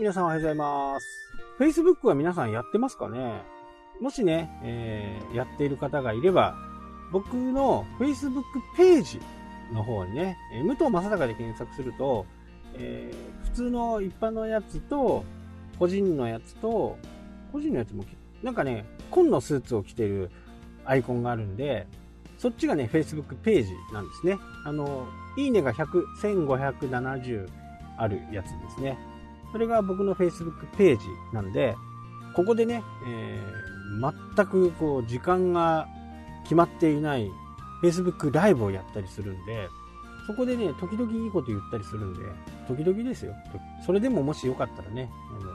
皆さんおはようございます。Facebook は皆さんやってますかね？もしね、えー、やっている方がいれば、僕の Facebook ページの方にね、えー武藤正孝で検索すると、えー普通の一般のやつと、個人のやつと、個人のやつも、なんかね、紺のスーツを着てるアイコンがあるんで、そっちがね、Facebook ページなんですね。あの、いいねが100、1570あるやつですね。それが僕の Facebook ページなんで、ここでね、えー全くこう、時間が決まっていない Facebook ライブをやったりするんで、そこでね、時々いいこと言ったりするんで、時々ですよ。それでももしよかったらね、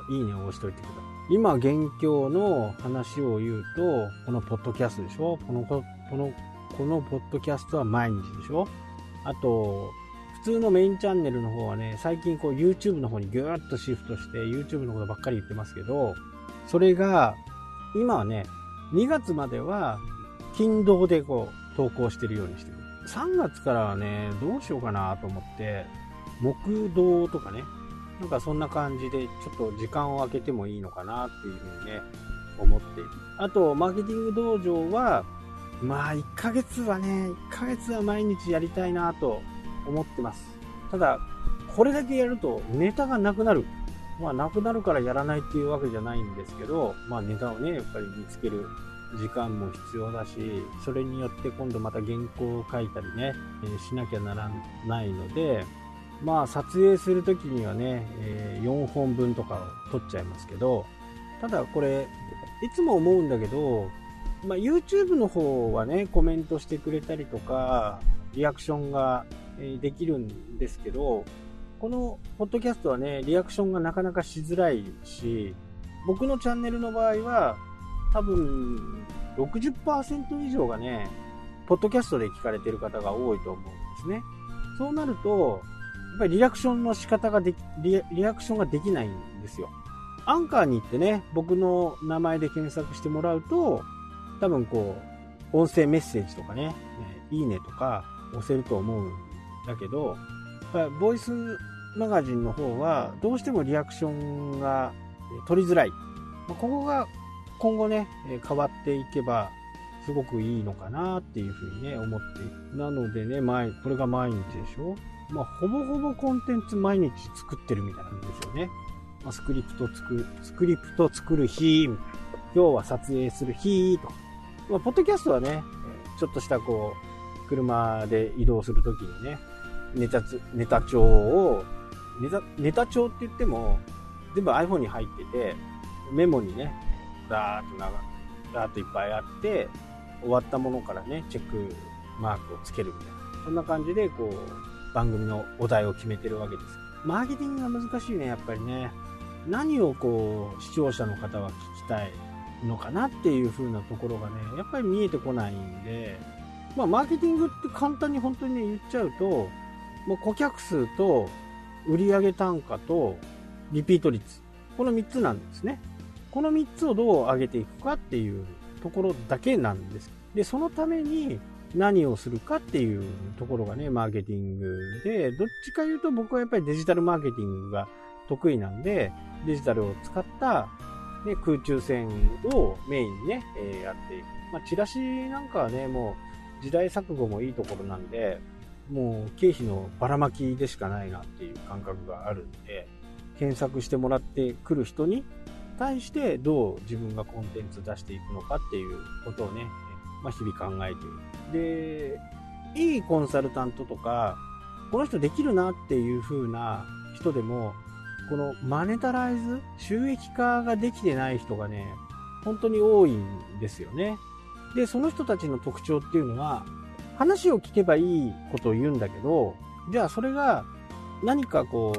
あのいいねを押しといてください。今、現況の話を言うと、このポッドキャストでしょ？この、この、このポッドキャストは毎日でしょ？あと、通のメインチャンネルの方はね、最近こう YouTube の方にギューッとシフトして YouTube のことばっかり言ってますけど、それが、今はね、2月までは、金土でこう、投稿してるようにしてる。3月からはね、どうしようかなと思って、木道とかね、なんかそんな感じで、ちょっと時間を空けてもいいのかなっていうふうにね、思っている。あと、マーケティング道場は、まあ、1ヶ月はね、1ヶ月は毎日やりたいなと思ってます。ただ、これだけやるとネタがなくなる。まあ、なくなるからやらないっていうわけじゃないんですけど、まあ、ネタをね、やっぱり見つける時間も必要だし、それによって今度また原稿を書いたりね、えしなきゃならないので、まあ、撮影するときにはね、え4本分とかを撮っちゃいますけど、ただこれ、いつも思うんだけど、まあ、YouTube の方はね、コメントしてくれたりとか、リアクションができるんですけど、このポッドキャストはね、リアクションがなかなかしづらいし、僕のチャンネルの場合は、多分60%以上がね、ポッドキャストで聞かれてる方が多いと思うんですね。そうなると、やっぱりリアクションの仕方ができ、リリアクションができないんですよ。アンカーに行ってね、僕の名前で検索してもらうと、多分こう、音声メッセージとかね、いいねとか押せると思うんだけど、ボイスマガジンの方は、どうしてもリアクションが取りづらい。ここが今後ね、変わっていけば、すごくいいのかなっていうふうにね、思っている。なのでね、毎これが毎日でしょ？まあ、ほぼほぼコンテンツ毎日作ってるみたいなんですよね。まあ、スクリプト作る、スクリプト作る日、みたいな今日は撮影する日と。まあ、ポッドキャストはね、ちょっとしたこう、車で移動するときにね、ネタ、ネタ帳を、ネタ、ネタ帳って言っても、全部 iPhone に入ってて、メモにね、ダーッと長、ダーッといっぱいあって、終わったものからね、チェックマークをつけるみたいな。そんな感じで、こう、番組のお題を決めてるわけです。マーケティングが難しいね、やっぱりね。何をこう、視聴者の方は聞きたいのかなっていう風なところがね、やっぱり見えてこないんで、まあ、マーケティングって簡単に本当にね、言っちゃうと、もう顧客数と売上単価とリピート率。この3つなんですね。この3つをどう上げていくかっていうところだけなんです。で、そのために何をするかっていうところがね、マーケティングで、どっちか言うと僕はやっぱりデジタルマーケティングが得意なんで、デジタルを使った、ね、空中戦をメインにね、えーやっていく。まあ、チラシなんかはね、もう時代錯誤もいいところなんで、もう経費のばらまきでしかないなっていう感覚があるんで、検索してもらってくる人に対してどう自分がコンテンツ出していくのかっていうことをね、まあ、日々考えている。で、いいコンサルタントとか、この人できるなっていう風な人でも、このマネタライズ、収益化ができてない人がね、本当に多いんですよね。で、その人たちの特徴っていうのは、話を聞けばいいことを言うんだけど、じゃあそれが何かこ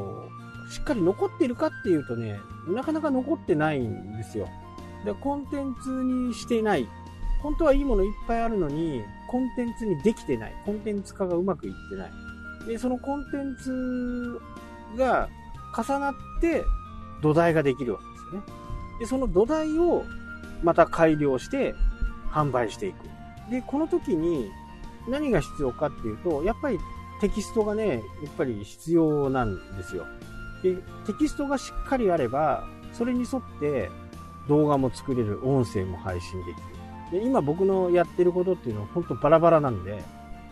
う、しっかり残っているかっていうとね、なかなか残ってないんですよ。で、コンテンツにしていない。本当はいいものいっぱいあるのに、コンテンツにできてない。コンテンツ化がうまくいってない。で、そのコンテンツが重なって土台ができるわけですよね。で、その土台をまた改良して販売していく。で、この時に何が必要かっていうと、やっぱりテキストがね、やっぱり必要なんですよ。で、テキストがしっかりあれば、それに沿って動画も作れる、音声も配信できる。で、今僕のやってることっていうのは本当バラバラなんで、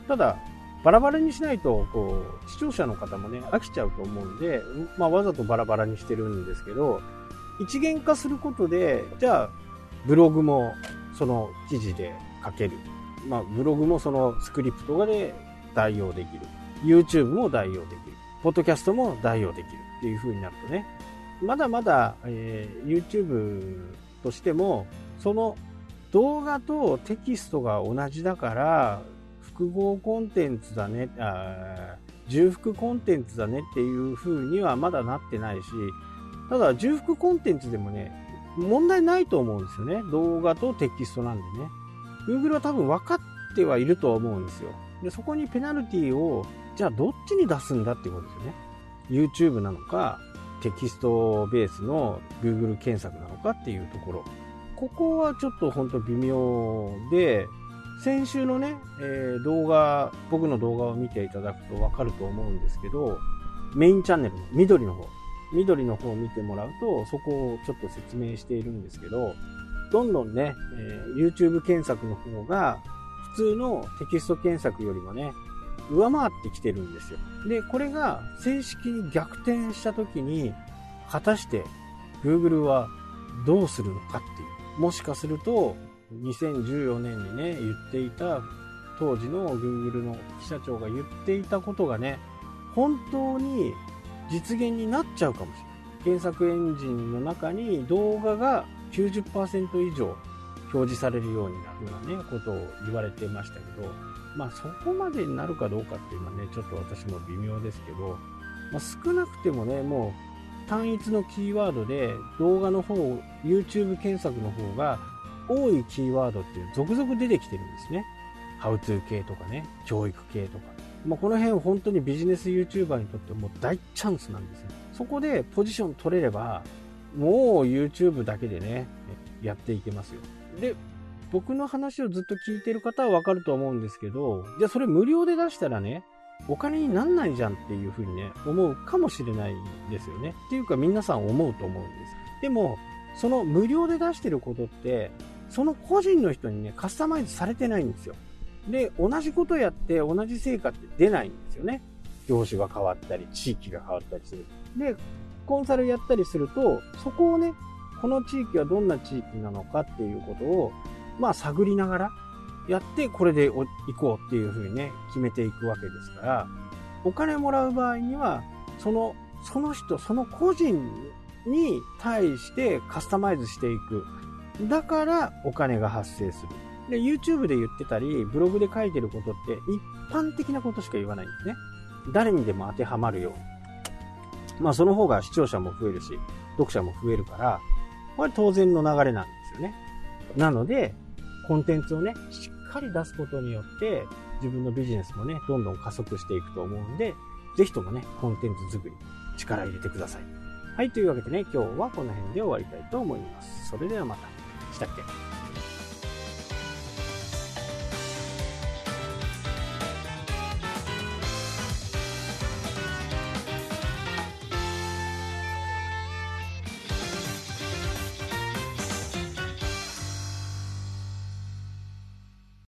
ただ、バラバラにしないと、こう、視聴者の方もね、飽きちゃうと思うんで、まあ、わざとバラバラにしてるんですけど、一元化することで、じゃあ、ブログもその記事で書ける。まあ、ブログもそのスクリプトで代用できる。YouTube も代用できる。ポッドキャストも代用できるっていう風になるとね、まだまだ、えー、YouTube としても、その動画とテキストが同じだから、複合コンテンツだね、あ重複コンテンツだねっていう風にはまだなってないし、ただ重複コンテンツでもね、問題ないと思うんですよね。動画とテキストなんでね。Google は多分分かってはいるとは思うんですよ。で、そこにペナルティを、じゃあどっちに出すんだっていうことですよね。YouTube なのか、テキストベースの Google 検索なのかっていうところ。ここはちょっとほんと微妙で、先週のね、えー、動画、僕の動画を見ていただくとわかると思うんですけど、メインチャンネルの緑の方、緑の方を見てもらうと、そこをちょっと説明しているんですけど、どんどんね、えー、YouTube 検索の方が、普通のテキスト検索よりもね、上回ってきてるんですよ。で、これが正式に逆転した時に、果たして Google はどうするのかっていう。もしかすると、2014年にね、言っていた、当時の Google の記者長が言っていたことがね、本当に実現になっちゃうかもしれない。検索エンジンの中に動画が90%以上表示されるようになるようなね、ことを言われてましたけど、まあそこまでになるかどうかっていうのはね、ちょっと私も微妙ですけど、まあ、少なくてもね、もう単一のキーワードで動画の方、YouTube 検索の方が多いキーワードっていう続々出てきてるんですね。ハウツー系とかね、教育系とか。まあ、この辺本当にビジネス YouTuber にとっても大チャンスなんですよ。そこでポジション取れれば、もう YouTube だけでね、やっていけますよ。で、僕の話をずっと聞いてる方はわかると思うんですけど、じゃあそれ無料で出したらね、お金になんないじゃんっていうふうにね、思うかもしれないですよね。っていうか皆さん思うと思うんです。でも、その無料で出してることって、その個人の人にね、カスタマイズされてないんですよ。で、同じことやって同じ成果って出ないんですよね。業種が変わったり、地域が変わったりする。で、コンサルやったりすると、そこをね、この地域はどんな地域なのかっていうことを、まあ探りながらやって、これで行こうっていうふうにね、決めていくわけですから、お金もらう場合には、その、その人、その個人に対してカスタマイズしていく。だからお金が発生する。で、YouTube で言ってたり、ブログで書いてることって一般的なことしか言わないんですね。誰にでも当てはまるように。まあその方が視聴者も増えるし、読者も増えるから、これ当然の流れなんですよね。なので、コンテンツをね、しっかり出すことによって、自分のビジネスもね、どんどん加速していくと思うんで、ぜひともね、コンテンツ作り、力入れてください。はい、というわけでね、今日はこの辺で終わりたいと思います。それではまた。したっけ？